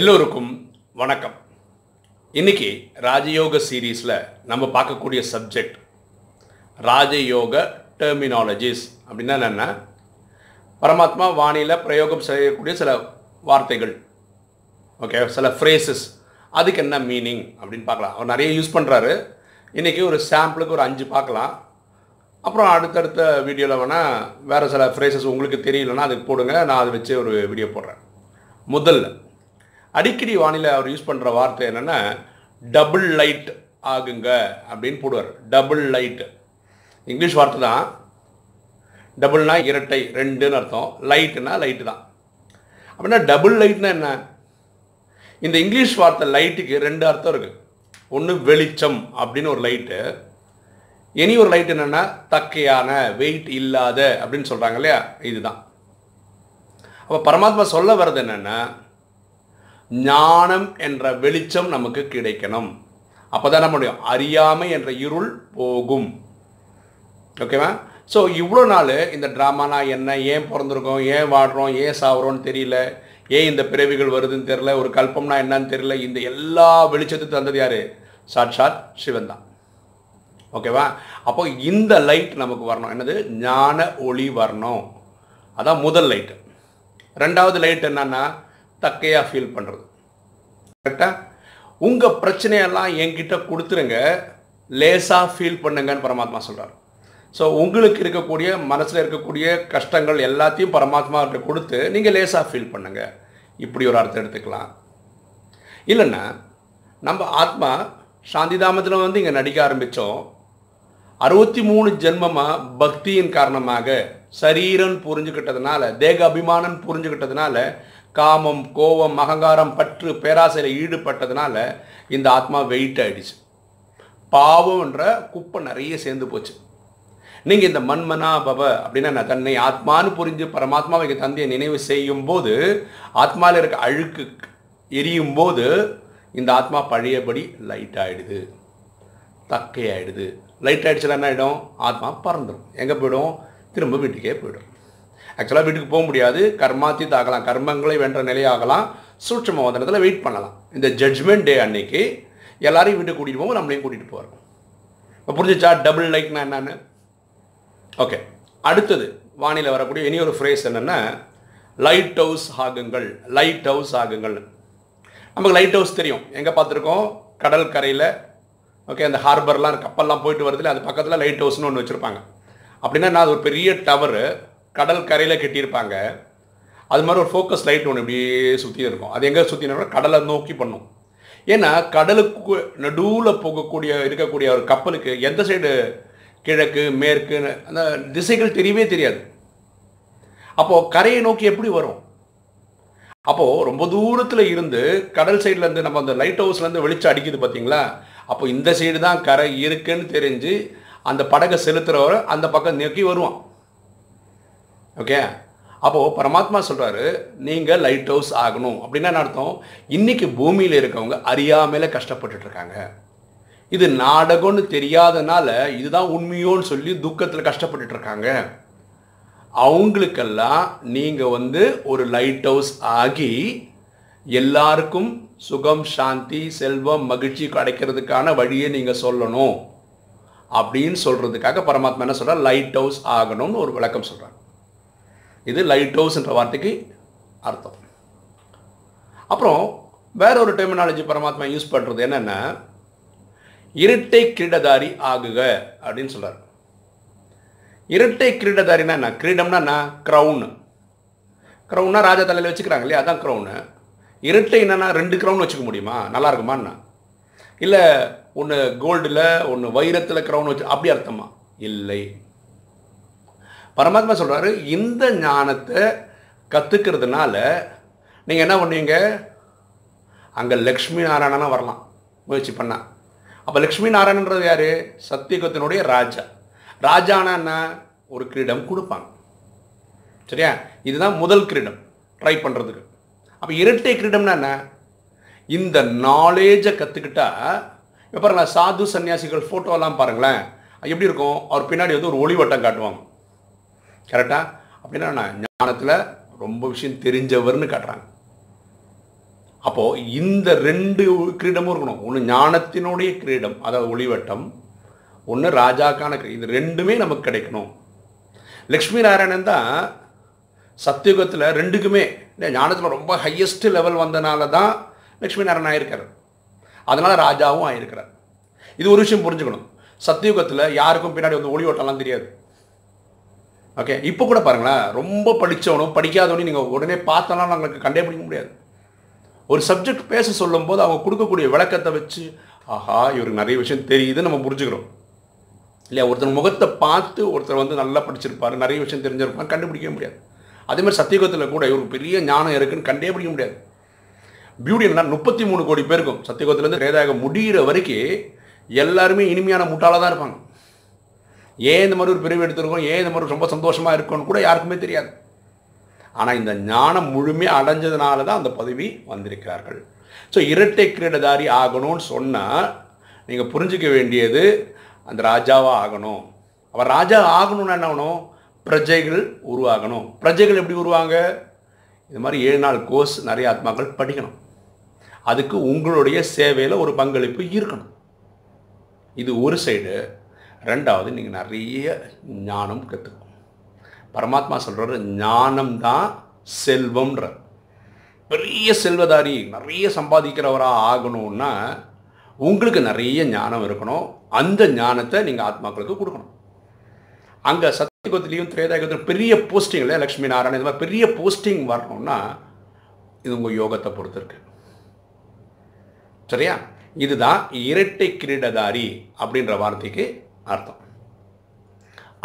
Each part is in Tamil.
எல்லோருக்கும் வணக்கம். இன்னைக்கு ராஜயோக சீரீஸில் நம்ம பார்க்கக்கூடிய சப்ஜெக்ட் ராஜயோக டெர்மினாலஜிஸ் அப்படின்னா என்னென்ன பரமாத்மா வானியில் பிரயோகம் செய்யக்கூடிய சில வார்த்தைகள். ஓகே சில ஃப்ரேசஸ் அதுக்கு என்ன மீனிங் அப்படின்னு பார்க்கலாம். அவர் நிறைய யூஸ் பண்ணுறாரு இன்றைக்கி ஒரு சாம்பிளுக்கு ஒரு அஞ்சு பார்க்கலாம். அப்புறம் அடுத்தடுத்த வீடியோவில் வேணால் வேறு சில ஃப்ரேசஸ் உங்களுக்கு தெரியலன்னா அதுக்கு போடுங்க. நான் அதை வச்சு ஒரு வீடியோ போடுறேன். முதல்ல அடிக்கடி வானிலை அவர் யூஸ் பண்ணுற வார்த்தை என்னென்னா டபுள் லைட் ஆகுங்க அப்படின்னு போடுவார். டபுள் லைட் இங்கிலீஷ் வார்த்தை தான். டபுள்னா இரட்டை ரெண்டுன்னு அர்த்தம். லைட்டுனா லைட்டு தான். அப்படின்னா டபுள் லைட்னா என்ன? இந்த இங்கிலீஷ் வார்த்தை லைட்டுக்கு ரெண்டு அர்த்தம் இருக்குது ஒன்று வெளிச்சம் அப்படின்னு ஒரு லைட்டு இனி ஒரு லைட் என்னென்னா தக்கையான வெயிட் இல்லாத அப்படின்னு சொல்கிறாங்க இல்லையா? இதுதான். அப்போ பரமாத்மா சொல்ல வர்றது என்னென்னா ஞானம் என்ற வெளிச்சம் நமக்கு கிடைக்கணும். அப்போ தான் என்ன முடியும். அறியாமை என்ற இருள் போகும். ஓகேவா ஸோ இவ்வளோ நாள் இந்த ட்ராமானா என்ன? ஏன் பிறந்திருக்கோம்? ஏன் வாடுறோம் ஏன் சாவுறோம்னு தெரியல. ஏன் இந்த பிறவிகள் வருதுன்னு தெரியல? ஒரு கல்பம்னா என்னன்னு தெரியல? இந்த எல்லா வெளிச்சத்தையும் தந்தது யார்? சாட்சாத் சிவன் தான். ஓகேவா அப்போ இந்த லைட் நமக்கு வரணும். என்னது? ஞான ஒளி வரணும். அதான் முதல் லைட்டு ரெண்டாவது லைட் என்னன்னா தக்கையாக ஃபீல் பண்ணுறது கரெக்டாக உங்கள் பிரச்சனையெல்லாம் என்கிட்ட கொடுத்துருங்க. லேசாக ஃபீல் பண்ணுங்கன்னு பரமாத்மா சொல்கிறார் ஸோ உங்களுக்கு இருக்கக்கூடிய மனசில் இருக்கக்கூடிய கஷ்டங்கள் எல்லாத்தையும் பரமாத்மாவிட்ட கொடுத்து நீங்கள் லேசாக ஃபீல் பண்ணுங்க. இப்படி ஒரு அர்த்தம் எடுத்துக்கலாம். இல்லைன்னா நம்ம ஆத்மா சாந்திதாமத்தில் வந்து இங்கே நடிக்க ஆரம்பித்தோம் அறுபத்தி மூணு ஜென்மமாக பக்தியின் காரணமாக சரீரம் புரிஞ்சுக்கிட்டதுனால தேக அபிமானம் புரிஞ்சுக்கிட்டதுனால காமம் கோபம் அகங்காரம் பற்று பேராசையில் ஈடுபட்டதுனால இந்த ஆத்மா வெயிட் ஆகிடுச்சு பாவம்ன்ற குப்பை நிறைய சேர்ந்து போச்சு. நீங்கள் இந்த மண்மனா பவ அப்படின்னா நான் தன்னை ஆத்மான்னு புரிஞ்சு பரமாத்மாவை தந்தையை நினைவு செய்யும் போது ஆத்மாவில் இருக்க அழுக்கு எரியும் போது இந்த ஆத்மா பழையபடி லைட் ஆகிடுது தக்கை ஆகிடுது லைட் ஆகிடுச்சுன்னா என்ன ஆகிடும் ஆத்மா பறந்துடும் எங்கே போயிடும்? திரும்ப வீட்டுக்கே போய்டும். ஆக்சுவலாக வீட்டுக்கு போக முடியாது. கர்மாத்தி ஆகலாம் கர்மங்களை வென்ற நிலையாகலாம். சூட்சம வந்தனத்தில் வெயிட் பண்ணலாம். இந்த ஜட்ஜ்மெண்ட் டே அன்னைக்கு எல்லாரையும் வீட்டுக்கு கூட்டிகிட்டு போவோம் நம்மளையும் கூட்டிகிட்டு போகிறோம் இப்போ புரிஞ்சிச்சா? டபுள் லைக்னா என்னன்னு? ஓகே அடுத்தது வானிலை வரக்கூடிய இனி ஒரு ஃப்ரேஸ் என்னென்னா லைட் ஹவுஸ் ஆகுங்கள். லைட் ஹவுஸ் ஆகுங்கள். நமக்கு லைட் ஹவுஸ் தெரியும். எங்கே பார்த்துருக்கோம்? கடல் கரையில் ஓகே அந்த ஹார்பர்லாம் கப்பல்லாம் போயிட்டு வருதுல அது பக்கத்தில் லைட் ஹவுஸ்னு ஒன்று வச்சுருப்பாங்க. அப்படின்னா நான் அது ஒரு பெரிய டவரு கடல் கரையில் கட்டியிருப்பாங்க. அது மாதிரி ஒரு ஃபோக்கஸ் லைட் ஒன்று இப்படியே சுற்றி இருக்கும். அது எங்கே சுற்றினா கடலை நோக்கி பண்ணும். ஏன்னா கடலுக்கு நடுவில் போகக்கூடிய இருக்கக்கூடிய ஒரு கப்பலுக்கு எந்த சைடு கிழக்கு மேற்கு அந்த திசைகள் தெரியவே தெரியாது. அப்போது கரையை நோக்கி எப்படி வரும்? அப்போது ரொம்ப தூரத்தில் இருந்து கடல் சைட்லேருந்து நம்ம அந்த லைட் ஹவுஸ்லேருந்து வெளிச்சம் அடிக்குது பார்த்தீங்களா அப்போ இந்த சைடு தான் கரை இருக்குன்னு தெரிஞ்சு அந்த படகை செலுத்துகிறவர் அந்த பக்கம் நோக்கி வருவான். ஓகே அப்போது பரமாத்மா சொல்கிறாரு நீங்கள் லைட் ஹவுஸ் ஆகணும். அப்படின்னா என்ன அர்த்தம்? இன்றைக்கி பூமியில் இருக்கவங்க அறியாமையில் கஷ்டப்பட்டுட்டு இருக்காங்க இது நாடகம்னு தெரியாதனால இதுதான் உண்மையோன்னு சொல்லி துக்கத்தில் கஷ்டப்பட்டுட்ருக்காங்க. அவங்களுக்கெல்லாம் நீங்கள் வந்து ஒரு லைட் ஹவுஸ் ஆகி எல்லாருக்கும் சுகம் சாந்தி செல்வம் மகிழ்ச்சி கிடைக்கிறதுக்கான வழியை நீங்கள் சொல்லணும். அப்படின்னு சொல்கிறதுக்காக பரமாத்மா என்ன சொல்கிறார் லைட் ஹவுஸ் ஆகணும்னு ஒரு விளக்கம் சொல்கிறார் இது லைட் ஹவுஸ்ன்ற வார்த்தைக்கு அர்த்தம். அப்புறம் வேற ஒரு டெர்மினாலஜி பரமாத்மா யூஸ் பண்ணுறது என்னென்னா இரட்டை கிரீடதாரி ஆகுக அப்படின்னு சொல்கிறார் இரட்டை கிரீடதாரினா என்ன கிரீடம்னா என்ன? க்ரௌன் க்ரௌன்னா ராஜா தலையில் வச்சுக்கிறாங்க இல்லையா? அதான் க்ரௌனு இரட்டை என்னென்னா ரெண்டு க்ரௌன் வச்சுக்க முடியுமா? நல்லா இருக்குமாண்ணா இல்லை ஒன்று கோல்டில் ஒன்று வைரத்தில் க்ரௌன் வச்சு அப்படி அர்த்தமா? இல்லை. பரமாத்மா சொல்கிறாரு இந்த ஞானத்தை கற்றுக்கிறதுனால நீங்கள் என்ன பண்ணுவீங்க? அங்கே லக்ஷ்மி நாராயணனா வரலாம் முயற்சி பண்ணால் அப்போ லக்ஷ்மி நாராயணன்றது யார்? சத்தியுகத்தினுடைய ராஜா. ராஜானா என்ன? ஒரு கிரீடம் கொடுப்பாங்க. சரியா? இதுதான் முதல் கிரீடம் ட்ரை பண்ணுறதுக்கு அப்போ இரட்டை கிரீடம்னா என்ன? இந்த நாலேஜை கற்றுக்கிட்டா இப்போ பாருங்களேன் சாது சன்னியாசிகள் ஃபோட்டோலாம் பாருங்களேன் எப்படி இருக்கும்? அவர் பின்னாடி வந்து ஒரு ஒளிவட்டம் காட்டுவாங்க. கரெக்டாக அப்படின்னா நான் ஞானத்தில் ரொம்ப விஷயம் தெரிஞ்சவர்னு காட்டுறாங்க. அப்போது இந்த ரெண்டு கிரீடமும் இருக்கணும். ஒன்று ஞானத்தினுடைய கிரீடம் அதாவது ஒளிவட்டம். ஒன்று ராஜாக்கான கிரீடம் இது ரெண்டுமே நமக்கு கிடைக்கணும். லக்ஷ்மி நாராயணன் தான் சத்தியுகத்தில் ரெண்டுக்குமே ஞானத்தில் ரொம்ப ஹையஸ்ட் லெவல் வந்தனால தான் லக்ஷ்மி நாராயணன் ஆயிருக்கார். அதனால் ராஜாவும் ஆயிருக்கிறார். இது ஒரு விஷயம் புரிஞ்சுக்கணும். சத்தியுகத்தில் யாருக்கும் பின்னாடி வந்து ஒளி ஓட்டம்லாம் தெரியாது. ஓகே இப்போ கூட பாருங்களேன் ரொம்ப படித்தவனும் படிக்காதவனும் நீங்கள் உடனே பார்த்தோன்னா நம்மளுக்கு கண்டே பிடிக்க முடியாது. ஒரு சப்ஜெக்ட் பேச சொல்லும்போது அவங்க கொடுக்கக்கூடிய விளக்கத்தை வச்சு ஆஹா இவருக்கு நிறைய விஷயம் தெரியுதுன்னு நம்ம புரிஞ்சுக்கிறோம். இல்லையா ஒருத்தர் முகத்தை பார்த்து ஒருத்தர் வந்து நல்லா படிச்சிருப்பார் நிறைய விஷயம் தெரிஞ்சிருப்பார் கண்டுபிடிக்க முடியாது. அதே மாதிரி கூட இவருக்கு பெரிய ஞானம் இருக்குன்னு கண்டே பிடிக்க முடியாது. பியூட்டி என்ன முப்பத்தி மூணு கோடி பேருக்கும் சத்தியகுகத்துலேருந்து ரேதாயகம் முடிகிற வரைக்கும் எல்லாருமே இனிமையான முட்டாளாக தான் இருப்பாங்க. ஏன் இந்த மாதிரி ஒரு பிரிவு எடுத்திருக்கோம்? ஏன் இந்த மாதிரி ரொம்ப சந்தோஷமாக இருக்கோன்னு கூட யாருக்குமே தெரியாது. ஆனால் இந்த ஞானம் முழுமையாக அடைஞ்சதுனால தான் அந்த பதவி வந்திருக்கிறார்கள். ஸோ இரட்டை கிரீடதாரி ஆகணும்னு சொன்னால் நீங்கள் புரிஞ்சிக்க வேண்டியது அந்த ராஜாவாக ஆகணும். அவர் ராஜா ஆகணும்னு என்ன ஆகணும்? பிரஜைகள் உருவாகணும். பிரஜைகள் எப்படி உருவாங்க? இது மாதிரி ஏழு நாள் கோர்ஸ் நிறைய ஆத்மாக்கள் படிக்கணும். அதுக்கு உங்களுடைய சேவையில் ஒரு பங்களிப்பு இருக்கணும். இது ஒரு சைடு ரெண்டாவது நீங்கள் நிறைய ஞானம் கற்றுக்கணும் பரமாத்மா சொல்கிறாரு ஞானம் தான் செல்வம்ன்ற பெரிய செல்வதாரி நிறைய சம்பாதிக்கிறவராக ஆகணும்னா உங்களுக்கு நிறைய ஞானம் இருக்கணும். அந்த ஞானத்தை நீங்கள் ஆத்மாக்களுக்கு கொடுக்கணும். அங்கே சத்தியகுத்திலையும் திரேதாயுகத்திலும் பெரிய போஸ்டிங் இல்லை லக்ஷ்மி நாராயணன் இந்த மாதிரி பெரிய போஸ்டிங் வரணும்னா இது உங்கள் யோகத்தை பொறுத்திருக்கு சரியா? இதுதான் இரட்டை கிரீடதாரி அப்படின்ற வார்த்தைக்கு அர்த்தம்.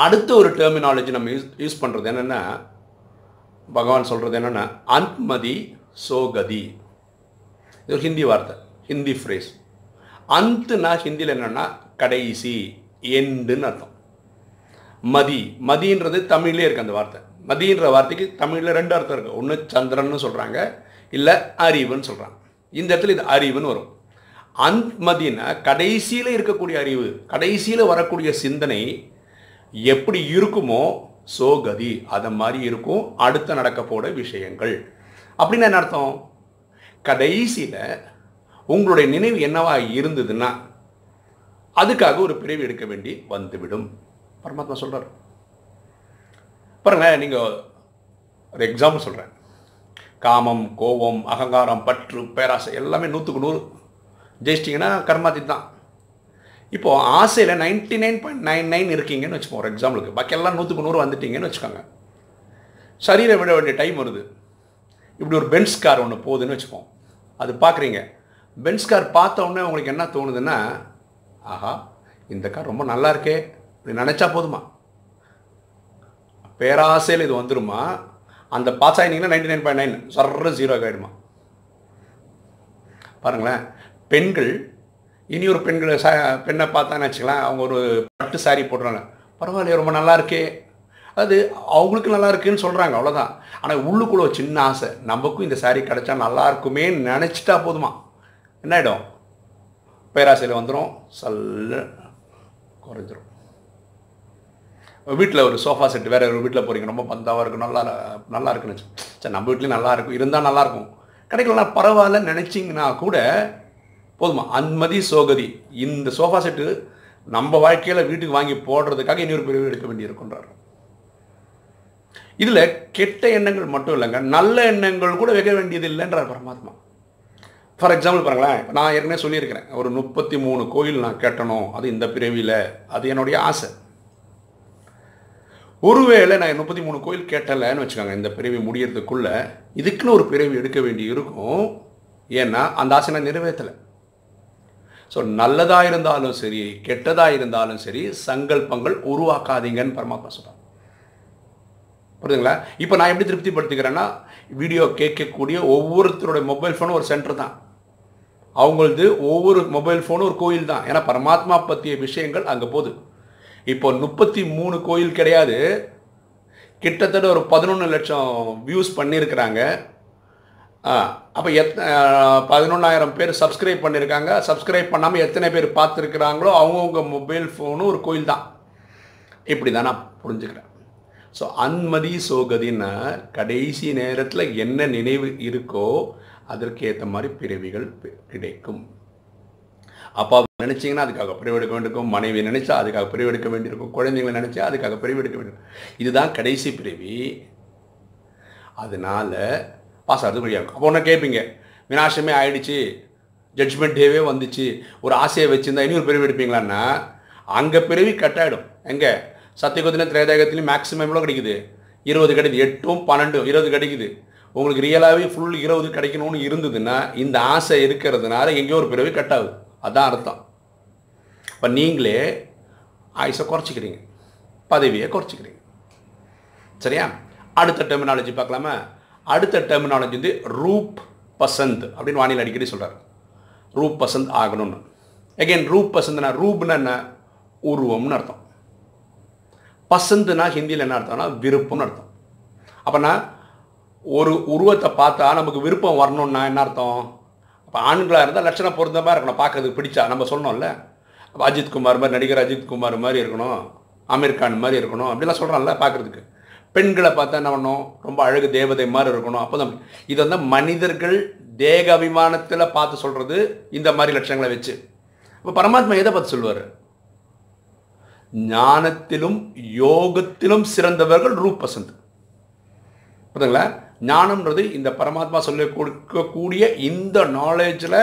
அடுத்த ஒரு டெர்மினாலஜி நம்ம யூஸ் யூஸ் பண்ணுறது என்னென்னா பகவான் சொல்கிறது என்னென்னா அந்த்மதி சோகதி. இது ஒரு ஹிந்தி வார்த்தை ஹிந்தி ஃப்ரேஸ் அந்துனா ஹிந்தியில் என்னென்னா கடைசி எண்டுன்னு அர்த்தம். மதி மதின்றது தமிழ்லே இருக்குது அந்த வார்த்தை. மதின்ற வார்த்தைக்கு தமிழில் ரெண்டு அர்த்தம் இருக்குது ஒன்று சந்திரன்னு சொல்கிறாங்க இல்லை அறிவுன்னு சொல்கிறாங்க இந்த இடத்துல இது அறிவுன்னு வரும். அந்மதினா கடைசியில் இருக்கக்கூடிய அறிவு கடைசியில் வரக்கூடிய சிந்தனை எப்படி இருக்குமோ சோகதி அதை மாதிரி இருக்கும். அடுத்த நடக்க போட விஷயங்கள். அப்படின்னு என்ன அர்த்தம்? கடைசியில் உங்களுடைய நினைவு என்னவா இருந்ததுன்னா அதுக்காக ஒரு பிரிவு எடுக்க வேண்டி வந்துவிடும். பரமாத்மா சொல்கிறார் பாருங்களேன் நீங்கள் ஒரு எக்ஸாம்பிள் சொல்கிறேன் காமம் கோபம் அகங்காரம் பற்று பேராசை எல்லாமே நூற்றுக்கு நூறு. ஜெயிச்சிட்டிங்கன்னா கர்மாதி தான். இப்போது ஆசையில் ninety nine point nine nine இருக்கீங்கன்னு வச்சுப்போம் ஒரு எக்ஸாம்பிளுக்கு பாக்கி எல்லாம் நூற்றுக்கு நூறு வந்துட்டீங்கன்னு வச்சுக்கோங்க. சரீரை விட வேண்டிய டைம் வருது. இப்படி ஒரு பென்ஸ் கார் ஒன்று போகுதுன்னு வச்சுப்போம். அது பார்க்குறீங்க பென்ஸ் கார் பார்த்த உடனே உங்களுக்கு என்ன தோணுதுன்னா ஆஹா இந்த கார் ரொம்ப நல்லா இருக்கே. இப்படி நினச்சா போதுமா? பேராசையில் இது வந்துருமா? அந்த பாஸ் ஆகினீங்கன்னா நைன்டி நைன் பாயிண்ட் நைன்? சர்ற ஜீரோ ஆகிடுமா பாருங்களேன். பெண்கள் இனி ஒரு பெண்களை சா பெண்ணை பார்த்தான்னு வச்சுக்கலாம் அவங்க ஒரு பட்டு சாரி போடுறாங்க பரவாயில்லையே ரொம்ப நல்லா இருக்கே. அது அவங்களுக்கு நல்லா இருக்குன்னு சொல்கிறாங்க அவ்வளோதான் ஆனால் உள்ளுக்குள்ள ஒரு சின்ன ஆசை நமக்கும் இந்த சாரி கிடச்சா நல்லா இருக்குமே நினச்சிட்டா போதுமா? என்ன ஆகிடும் பேராசையில் வந்துடும் சல்ல குறைஞ்சிரும். வீட்டில் ஒரு சோஃபா செட் வேறு ஒரு வீட்டில் போகிறீங்க ரொம்ப பந்தாவாக இருக்கும் நல்லா நல்லா இருக்குன்னு சரி நம்ம வீட்லேயும் நல்லா இருக்கும் இருந்தால் நல்லாயிருக்கும் கிடைக்கலாம் பரவாயில்ல நினச்சிங்கன்னா கூட போதுமா? அன்மதி சோகதி. இந்த சோஃபா செட்டு நம்ம வாழ்க்கையில் வீட்டுக்கு வாங்கி போடுறதுக்காக இன்னொரு பிரிவு எடுக்க வேண்டியிருக்கின்றார் இதில் கெட்ட எண்ணங்கள் மட்டும் இல்லைங்க. நல்ல எண்ணங்கள் கூட வைக்க வேண்டியது இல்லைன்றார் பரமாத்மா. ஃபார் எக்ஸாம்பிள் பாருங்களேன் நான் ஏற்கனவே சொல்லியிருக்கிறேன். ஒரு முப்பத்தி மூணு கோயில் நான் கட்டணும். அது இந்த பிறவியில். அது என்னுடைய ஆசை. ஒருவேளை நான் முப்பத்தி மூணு கோயில் கேட்டலைன்னு வச்சுக்கோங்க இந்த பிறவி முடியறதுக்குள்ளே இதுக்குன்னு ஒரு பிறவி எடுக்க வேண்டி இருக்கும் ஏன்னா அந்த ஆசை நான் நிறைவேற்றலை. ஸோ நல்லதாக இருந்தாலும் சரி கெட்டதாக இருந்தாலும் சரி சங்கல்பங்கள் உருவாக்காதீங்கன்னு பரமாத்மா சொல்கிறாங்க புரியுதுங்களா? இப்போ நான் எப்படி திருப்திப்படுத்திக்கிறேன்னா வீடியோ கேட்கக்கூடிய ஒவ்வொருத்தருடைய மொபைல் ஃபோனும் ஒரு சென்டர் தான். அவங்களது ஒவ்வொரு மொபைல் ஃபோனும் ஒரு கோயில் தான். ஏன்னா பரமாத்மா பற்றிய விஷயங்கள் அங்கே போகுது. இப்போ முப்பத்தி மூணு கோயில் கிடையாது. கிட்டத்தட்ட ஒரு பதினொன்று லட்சம் வியூஸ் பண்ணியிருக்கிறாங்க. அப்போ எத் பதினொன்றாயிரம் பேர் சப்ஸ்கிரைப் பண்ணியிருக்காங்க சப்ஸ்கிரைப் பண்ணாமல் எத்தனை பேர் பார்த்துருக்குறாங்களோ அவங்கவுங்க மொபைல் ஃபோனும் ஒரு கோயில் தான். இப்படி தான் நான் புரிஞ்சுக்கிறேன். ஸோ அன்மதி சோகதின்னா கடைசி நேரத்தில் என்ன நினைவு இருக்கோ அதற்கு ஏற்ற மாதிரி பிறவிகள் கிடைக்கும். அப்பா நினச்சிங்கன்னா அதுக்காக பிரிவெடுக்க வேண்டியிருக்கும். மனைவி நினச்சா அதுக்காக பிரிவெடுக்க வேண்டியிருக்கும். குழந்தைங்களை நினச்சா அதுக்காக பிரிவெடுக்க வேண்டியிருக்கும். இதுதான் கடைசி பிரிவி அதனால் பாஸ் ஆகிறது வழியாகும் அப்போ ஒன்றா கேட்பீங்க வினாசமே ஆயிடுச்சு ஜட்ஜ்மெண்ட் டேவே வந்துச்சு ஒரு ஆசையை வச்சுருந்தா இனி ஒரு பிரிவு எடுப்பீங்களான்னா அங்கே பிறவி கட் ஆகிடும் எங்கே? சத்தியகுத்தின திரேதாயகத்துலையும் மேக்ஸிமம் எவ்வளோ கிடைக்குது? இருபது கிடைக்குது. எட்டும் பன்னெண்டும் இருபது கிடைக்குது. உங்களுக்கு ரியலாகவே ஃபுல் இருபது கிடைக்கணும்னு இருந்ததுன்னா இந்த ஆசை இருக்கிறதுனால எங்கேயோ ஒரு பிறவி கட் ஆகுது. அதான் அர்த்தம். இப்போ நீங்களே ஆயுசை குறைச்சிக்கிறீங்க. பதவியை குறைச்சிக்கிறீங்க. சரியா? அடுத்த டெர்மினாலஜி பார்க்கலாமா? அடுத்த டெர்மினாலஜி வந்து ரூப் பசந்த் அப்படின்னு வானிலை அடிக்கடி சொல்கிறார் ரூப் பசந்த் ஆகணும்னு. அகைன் ரூப் பசந்த்னா ரூப்னா என்ன? உருவம்னு அர்த்தம். பசந்துனா ஹிந்தியில் என்ன அர்த்தம்னா விருப்பம்னு அர்த்தம். அப்போனா ஒரு உருவத்தை பார்த்தா நமக்கு விருப்பம் வரணும்னா என்ன அர்த்தம்? அப்போ ஆண்களாக இருந்தால் லட்சணம் பொருந்தமாக இருக்கணும் பார்க்கறதுக்கு பிடிச்சா. நம்ம சொன்னோம்ல அப்போ அஜித் குமார் மாதிரி நடிகர் அஜித் குமார் மாதிரி இருக்கணும் அமீர் கான் மாதிரி இருக்கணும் அப்படிலாம் சொல்கிறான்ல பார்க்கறதுக்கு. பெண்களை பார்த்தா என்ன பண்ணணும் ரொம்ப அழகு தேவதை மாதிரி இருக்கணும். அப்போ தான் இது வந்து மனிதர்கள் தேக அபிமானத்தில் பார்த்து சொல்கிறது இந்த மாதிரி லட்சங்களை வச்சு. இப்போ பரமாத்மா எதை பார்த்து சொல்லுவார்? ஞானத்திலும் யோகத்திலும் சிறந்தவர்கள் ரூபசந்த். புரியுதுங்களா? ஞானம்ன்றது இந்த பரமாத்மா சொல்ல கொடுக்கக்கூடிய இந்த நாலேஜில்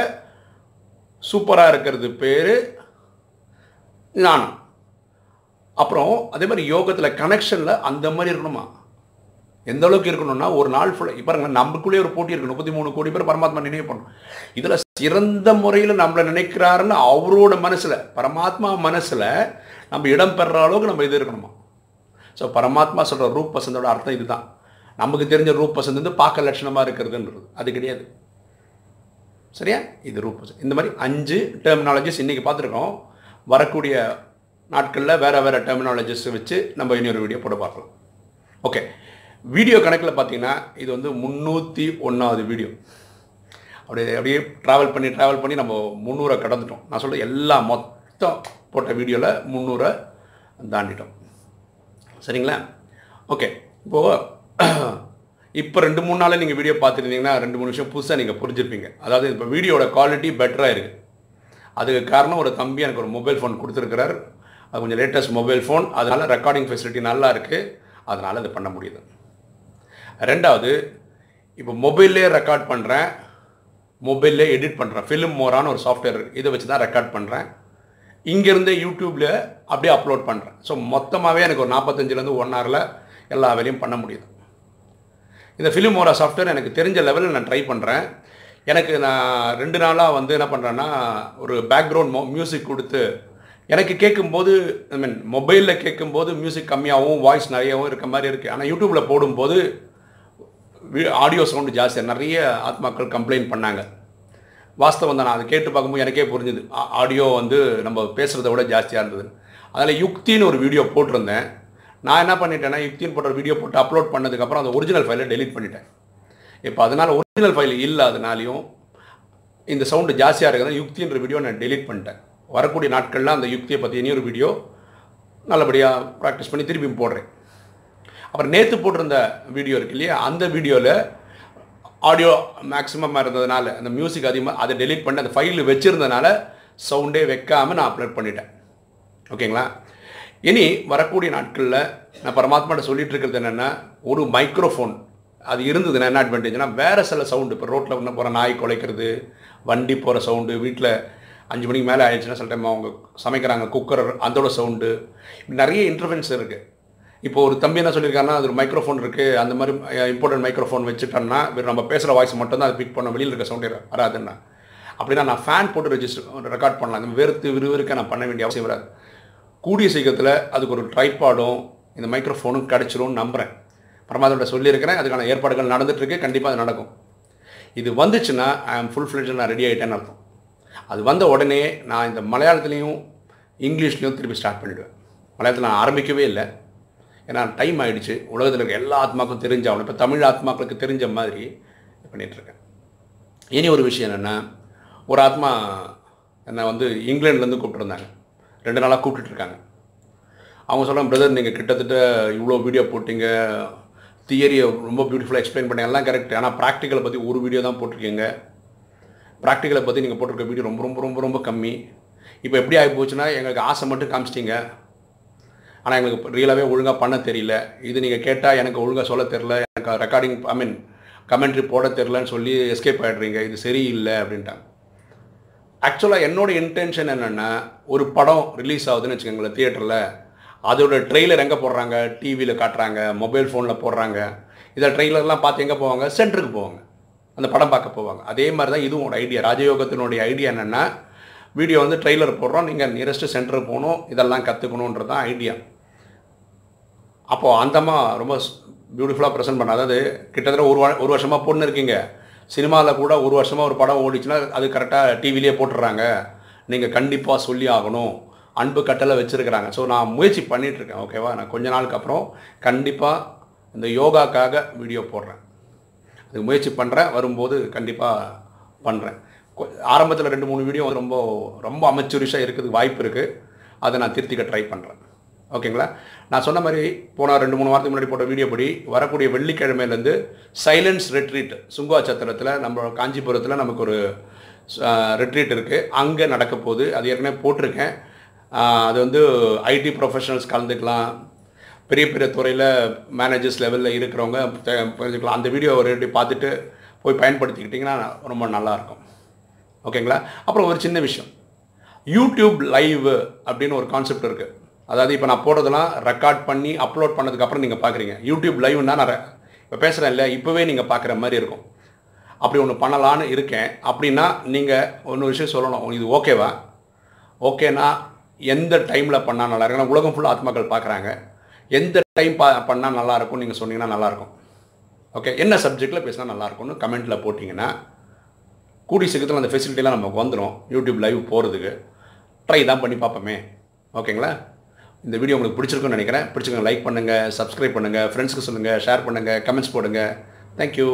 சூப்பராக இருக்கிறது பேர் ஞானம். அப்புறம் அதே மாதிரி யோகத்தில் கனெக்ஷனில் அந்த மாதிரி இருக்கணுமா? எந்த அளவுக்கு இருக்கணும்னா ஒரு நாள் ஃபுல்லாக இப்போ பாருங்க ஒரு போட்டி இருக்கு. முப்பத்தி மூணு கோடி பேர் பரமாத்மா நினைவு பண்ணும் இதில் சிறந்த முறையில் நம்மளை நினைக்கிறாருன்னு அவரோட மனசில் பரமாத்மா மனசில் நம்ம இடம் பெறுற அளவுக்கு நம்ம இது இருக்கணுமா? ஸோ பரமாத்மா சொல்கிற ரூப் பசந்தோட அர்த்தம் இதுதான். நமக்கு தெரிஞ்ச ரூப் பசந்த் வந்து பார்க்க லட்சணமாக இருக்கிறதுன்றது. அது கிடையாது. சரியா? இது ரூப் பசந்த் இந்த மாதிரி அஞ்சு டெர்மினாலஜிஸ் இன்றைக்கி பார்த்துருக்கோம். வரக்கூடிய நாட்களில் வேறு வேறு டெர்மினாலஜிஸ் வச்சு நம்ம இன்னொரு வீடியோ போட்டு பார்க்கலாம். ஓகே வீடியோ கணக்கில் பார்த்தீங்கன்னா இது வந்து முந்நூற்றி ஒன்றாவது வீடியோ அப்படியே அப்படியே ட்ராவல் பண்ணி ட்ராவல் பண்ணி நம்ம முந்நூறை கடந்துட்டோம். நான் சொல்கிற எல்லா மொத்தம் போட்ட வீடியோவில் முந்நூறை தாண்டிட்டோம். சரிங்களா? ஓகே இப்போது இப்போ ரெண்டு மூணு நாளில் நீங்கள் வீடியோ பார்த்துருந்தீங்கன்னா ரெண்டு மூணு விஷயம் புதுசாக நீங்கள் புரிஞ்சிருப்பீங்க. அதாவது இப்போ வீடியோட குவாலிட்டி பெட்டராக இருக்குது அதுக்கு காரணம் ஒரு தம்பி எனக்கு ஒரு மொபைல் ஃபோன் கொடுத்துருக்கிறார். அது கொஞ்சம் லேட்டஸ்ட் மொபைல் ஃபோன் அதனால் ரெக்கார்டிங் ஃபெசிலிட்டி நல்லா இருக்குது அதனால் இதை பண்ண முடியுது. ரெண்டாவது இப்போ மொபைல்லே ரெக்கார்ட் பண்ணுறேன் மொபைல்லே எடிட் பண்ணுறேன் ஃபிலிம் மோரான ஒரு சாஃப்ட்வேர் இதை வச்சு தான் ரெக்கார்ட் பண்ணுறேன் இங்கேருந்தே யூடியூப்பில் அப்படியே அப்லோட் பண்ணுறேன் ஸோ மொத்தமாகவே எனக்கு ஒரு நாற்பத்தஞ்சிலேருந்து ஒன் ஹவரில் எல்லா வேலையும் பண்ண முடியுது. இந்த ஃபிலிம் மோரா சாஃப்ட்வேர் எனக்கு தெரிஞ்ச லெவலில் நான் ட்ரை பண்ணுறேன் எனக்கு நான் ரெண்டு நாளாக வந்து என்ன பண்ணுறேன்னா ஒரு பேக்ரவுண்ட் மியூசிக் கொடுத்து எனக்கு கேட்கும்போது ஐ மீன் மொபைலில் கேட்கும்போது மியூசிக் கம்மியாகவும் வாய்ஸ் நிறையாவும் இருக்க மாதிரி இருக்குது ஆனால் யூடியூப்பில் போடும்போது ஆடியோ சவுண்டு ஜாஸ்தியாக நிறைய ஆத்மாக்கள் கம்ப்ளைண்ட் பண்ணாங்க. வாஸ்தவம் தான். நான் அதை கேட்டு பார்க்கும்போது எனக்கே புரிஞ்சுது. ஆடியோ வந்து நம்ம பேசுகிறத விட ஜாஸ்தியாக இருந்தது அதில் யுக்தின்னு ஒரு வீடியோ போட்டிருந்தேன். நான் என்ன பண்ணிட்டேன்னா யுக்தின்னு போட்ட வீடியோ போட்டு அப்லோட் பண்ணதுக்கப்புறம் அந்த ஒரிஜினல் ஃபைலை டெலீட் பண்ணிட்டேன். இப்போ அதனால் ஒரிஜினல் ஃபைல் இல்லாதனாலையும் இந்த சவுண்டு ஜாஸ்தியாக இருக்கிறது யுக்தின்ற வீடியோ நான் டெலீட் பண்ணிட்டேன். வரக்கூடிய நாட்களில் அந்த யுக்தியை பற்றி இனி ஒரு வீடியோ நல்லபடியாக ப்ராக்டிஸ் பண்ணி திருப்பி போடுறேன். அப்புறம் நேற்று போட்டிருந்த வீடியோ இருக்கு இல்லையா? அந்த வீடியோவில் ஆடியோ மேக்ஸிமமாக இருந்ததுனால அந்த மியூசிக் அதிகமாக அதை டெலீட் பண்ணி அந்த ஃபைலில் வச்சுருந்தனால சவுண்டே வைக்காமல் நான் அப்லோட் பண்ணிட்டேன். ஓகேங்களா? இனி வரக்கூடிய நாட்களில் நான் பரமாத்மாட்ட சொல்லிகிட்டு இருக்கிறது என்னென்னா ஒரு மைக்ரோஃபோன் அது இருந்ததுன்னா என்ன அட்வான்டேஜ்னா வேறு சில சவுண்டு இப்போ ரோட்டில் ஒன்று போகிற நாய் குலைக்கிறது வண்டி போகிற சவுண்டு வீட்டில் அஞ்சு மணிக்கு மேலே ஆயிடுச்சுன்னா சில டைம் அவங்க சமைக்கிறாங்க குக்கர் அதோட சவுண்டு நிறைய இன்டர்வென்ஸ் இருக்குது இப்போ ஒரு தம்பி என்ன சொல்லியிருக்காருன்னா அது ஒரு மைக்ரோஃபோன் இருக்குது அந்த மாதிரி இம்பார்ட்டன்ட் மைக்ரோஃபோன் வச்சுட்டோன்னா நம்ம பேசுகிற வாய்ஸ் மட்டும்தான் அது பிக் பண்ண வெளியில் இருக்க சவுண்டே வராதுன்னா. அப்படின்னா நான் ஃபேன் போட்டு ரெஜிஸ்டர் ரெக்கார்ட் பண்ணலாம். வேறு வெறுத்து விறுவிறுக்க நான் பண்ண வேண்டிய அவசியம் வராது. கூடிய சீக்கிரத்தில் அதுக்கு ஒரு ட்ரைபாடும் இந்த மைக்ரோஃபோனும் கிடச்சிரும்னு நம்புகிறேன் பரமாத்மாட்ட சொல்லியிருக்கிறேன். அதுக்கான ஏற்பாடுகள் நடந்துகிட்ருக்கு கண்டிப்பாக அது நடக்கும். இது வந்துச்சுன்னா ஐ ஆம் ஃபுல் ஃப்ளெஜ் நான் ரெடி ஆகிட்டேன்னு அர்த்தம். அது வந்த உடனே நான் இந்த மலையாளத்துலேயும் இங்கிலீஷ்லேயும் திருப்பி ஸ்டார்ட் பண்ணிவிடுவேன் மலையாளத்தில் நான் ஆரம்பிக்கவே இல்லை. ஏன்னா டைம் ஆகிடுச்சு உலகத்தில் இருக்க எல்லா ஆத்மாக்கும் தெரிஞ்ச அவனை. இப்போ தமிழ் ஆத்மாக்களுக்கு தெரிஞ்ச மாதிரி பண்ணிகிட்ருக்கேன் இனி ஒரு விஷயம் என்னென்னா ஒரு ஆத்மா என்னை வந்து இங்கிலாண்ட்லேருந்து கூப்பிட்டுருந்தாங்க ரெண்டு நாளாக கூப்பிட்டுட்ருக்காங்க அவங்க சொல்கிறாங்க பிரதர் நீங்கள் கிட்டத்தட்ட இவ்வளோ வீடியோ போட்டீங்க. தியரியை ரொம்ப பியூட்டிஃபுல்லாக எக்ஸ்பிளைன் பண்ணி எல்லாம் கரெக்ட் ஆனால் ப்ராக்டிக்கலை பற்றி ஒரு வீடியோ தான் போட்டிருக்கீங்க. ப்ராக்டிக்கலை பற்றி நீங்கள் போட்டிருக்க வீடியோ ரொம்ப ரொம்ப ரொம்ப ரொம்ப கம்மி. இப்போ எப்படி ஆகி போச்சுன்னா எங்களுக்கு ஆசை மட்டும் காமிச்சிட்டிங்க. ஆனால் எங்களுக்கு ரியலாகவே ஒழுங்காக பண்ண தெரியல. இது நீங்கள் கேட்டால் எனக்கு ஒழுங்காக சொல்ல தெரில எனக்கு ரெக்கார்டிங் ஐ மீன் கமெண்ட்ரி போட தெரிலன்னு சொல்லி எஸ்கேப் ஆகிடுறீங்க இது சரியில்லை அப்படின்ட்டாங்க. ஆக்சுவலாக என்னோட இன்டென்ஷன் என்னென்னா ஒரு படம் ரிலீஸ் ஆகுதுன்னு வச்சுக்கோங்களேன் தியேட்டரில் அதோட ட்ரெய்லர் எங்கே போடுறாங்க? டிவியில் காட்டுறாங்க மொபைல் ஃபோனில் போடுறாங்க. இதை ட்ரெய்லர்லாம் பார்த்து எங்கே போவாங்க? சென்டருக்கு போவாங்க. அந்த படம் பார்க்க போவாங்க. அதே மாதிரி தான் இதுவும் ஒரு ஐடியா ராஜயோகத்தினுடைய ஐடியா என்னென்னா வீடியோ வந்து ட்ரெய்லர் போடுறோம். நீங்கள் நியரஸ்ட்டு சென்டர் போகணும். இதெல்லாம் கற்றுக்கணுன்றது தான் ஐடியா அப்போது அந்தம்மா ரொம்ப பியூட்டிஃபுல்லாக ப்ரெசென்ட் பண்ண அதாவது கிட்டத்தட்ட ஒரு வா- ஒரு வருஷமாக பொண்ணு இருக்கீங்க. சினிமாவில் கூட ஒரு வருஷமாக ஒரு படம் ஓடிச்சுன்னா அது கரெக்டாக டிவிலேயே போட்டுடுறாங்க. நீங்கள் கண்டிப்பாக சொல்லி ஆகணும். அன்பு கட்டளை வச்சுருக்கிறாங்க. ஸோ நான் முயற்சி பண்ணிகிட்ருக்கேன் ஓகேவா நான் கொஞ்ச நாளுக்கு அப்புறம் கண்டிப்பாக இந்த யோகாக்காக வீடியோ போடுறேன். இது முயற்சி பண்ணுறேன் வரும்போது கண்டிப்பாக பண்ணுறேன் ஆரம்பத்தில் ரெண்டு மூணு வீடியோ ரொம்ப ரொம்ப அமைச்சூரிஷாக இருக்கிறதுக்கு வாய்ப்பு இருக்குது அதை நான் திருத்திக்க ட்ரை பண்ணுறேன் ஓகேங்களா? நான் சொன்ன மாதிரி போன ரெண்டு மூணு வாரத்துக்கு முன்னாடி போட்ட வீடியோ படி வரக்கூடிய வெள்ளிக்கிழமையிலேருந்து சைலன்ஸ் ரெட்ரீட் சுங்கா சத்திரத்தில் நம்ம காஞ்சிபுரத்தில் நமக்கு ஒரு ரெட்ரீட் இருக்குது அங்கே நடக்க போகுது. அது ஏற்கனவே போட்டிருக்கேன். அது வந்து ஐடி ப்ரொஃபஷனல்ஸ் கலந்துக்கலாம். பெரிய பெரிய துறையில் மேனேஜர்ஸ் லெவலில் இருக்கிறவங்க தெரிஞ்சுக்கலாம். அந்த வீடியோ ஒரு பார்த்துட்டு போய் பயன்படுத்திக்கிட்டிங்கன்னா ரொம்ப நல்லாயிருக்கும். ஓகேங்களா? அப்புறம் ஒரு சின்ன விஷயம். யூடியூப் லைவ் அப்படின்னு ஒரு கான்செப்ட் இருக்குது அதாவது இப்போ நான் போடுறதெல்லாம் ரெக்கார்ட் பண்ணி அப்லோட் பண்ணதுக்கப்புறம் நீங்கள் பார்க்குறீங்க. யூடியூப் லைவ்னா நான் இப்போ பேசுகிறேன் இல்லை இப்போவே நீங்கள் பார்க்குற மாதிரி இருக்கும். அப்படி ஒன்று பண்ணலான்னு இருக்கேன். அப்படின்னா நீங்கள் ஒன்று விஷயம் சொல்லணும். இது ஓகேவா ஓகேனா எந்த டைமில் பண்ணால் நல்லா இருக்கு ஏன்னா உலகம் ஃபுல்லாக ஆத்மாக்கள் பார்க்குறாங்க. எந்த டைம் பா பண்ணால் நல்லாயிருக்கும் நீங்கள் சொன்னீங்கன்னா நல்லாயிருக்கும். ஓகே என்ன சப்ஜெக்டில் பேசினா நல்லாயிருக்கும்னு கமெண்ட்டில் போட்டிங்கன்னா கூடி சீக்கிரத்தில் அந்த ஃபெசிலிட்டிலாம் நமக்கு வந்துடும் யூடியூப் லைவ் போகிறதுக்கு ட்ரை தான் பண்ணி பார்ப்போமே. ஓகேங்களா இந்த வீடியோ உங்களுக்கு பிடிச்சிருக்குன்னு நினைக்கிறேன். பிடிச்சிருக்கோங்க லைக் பண்ணுங்கள் சப்ஸ்கிரைப் பண்ணுங்கள் ஃப்ரெண்ட்ஸ்க்கு சொல்லுங்கள் ஷேர் பண்ணுங்கள் கமெண்ட்ஸ் போடுங்க. தேங்க்யூ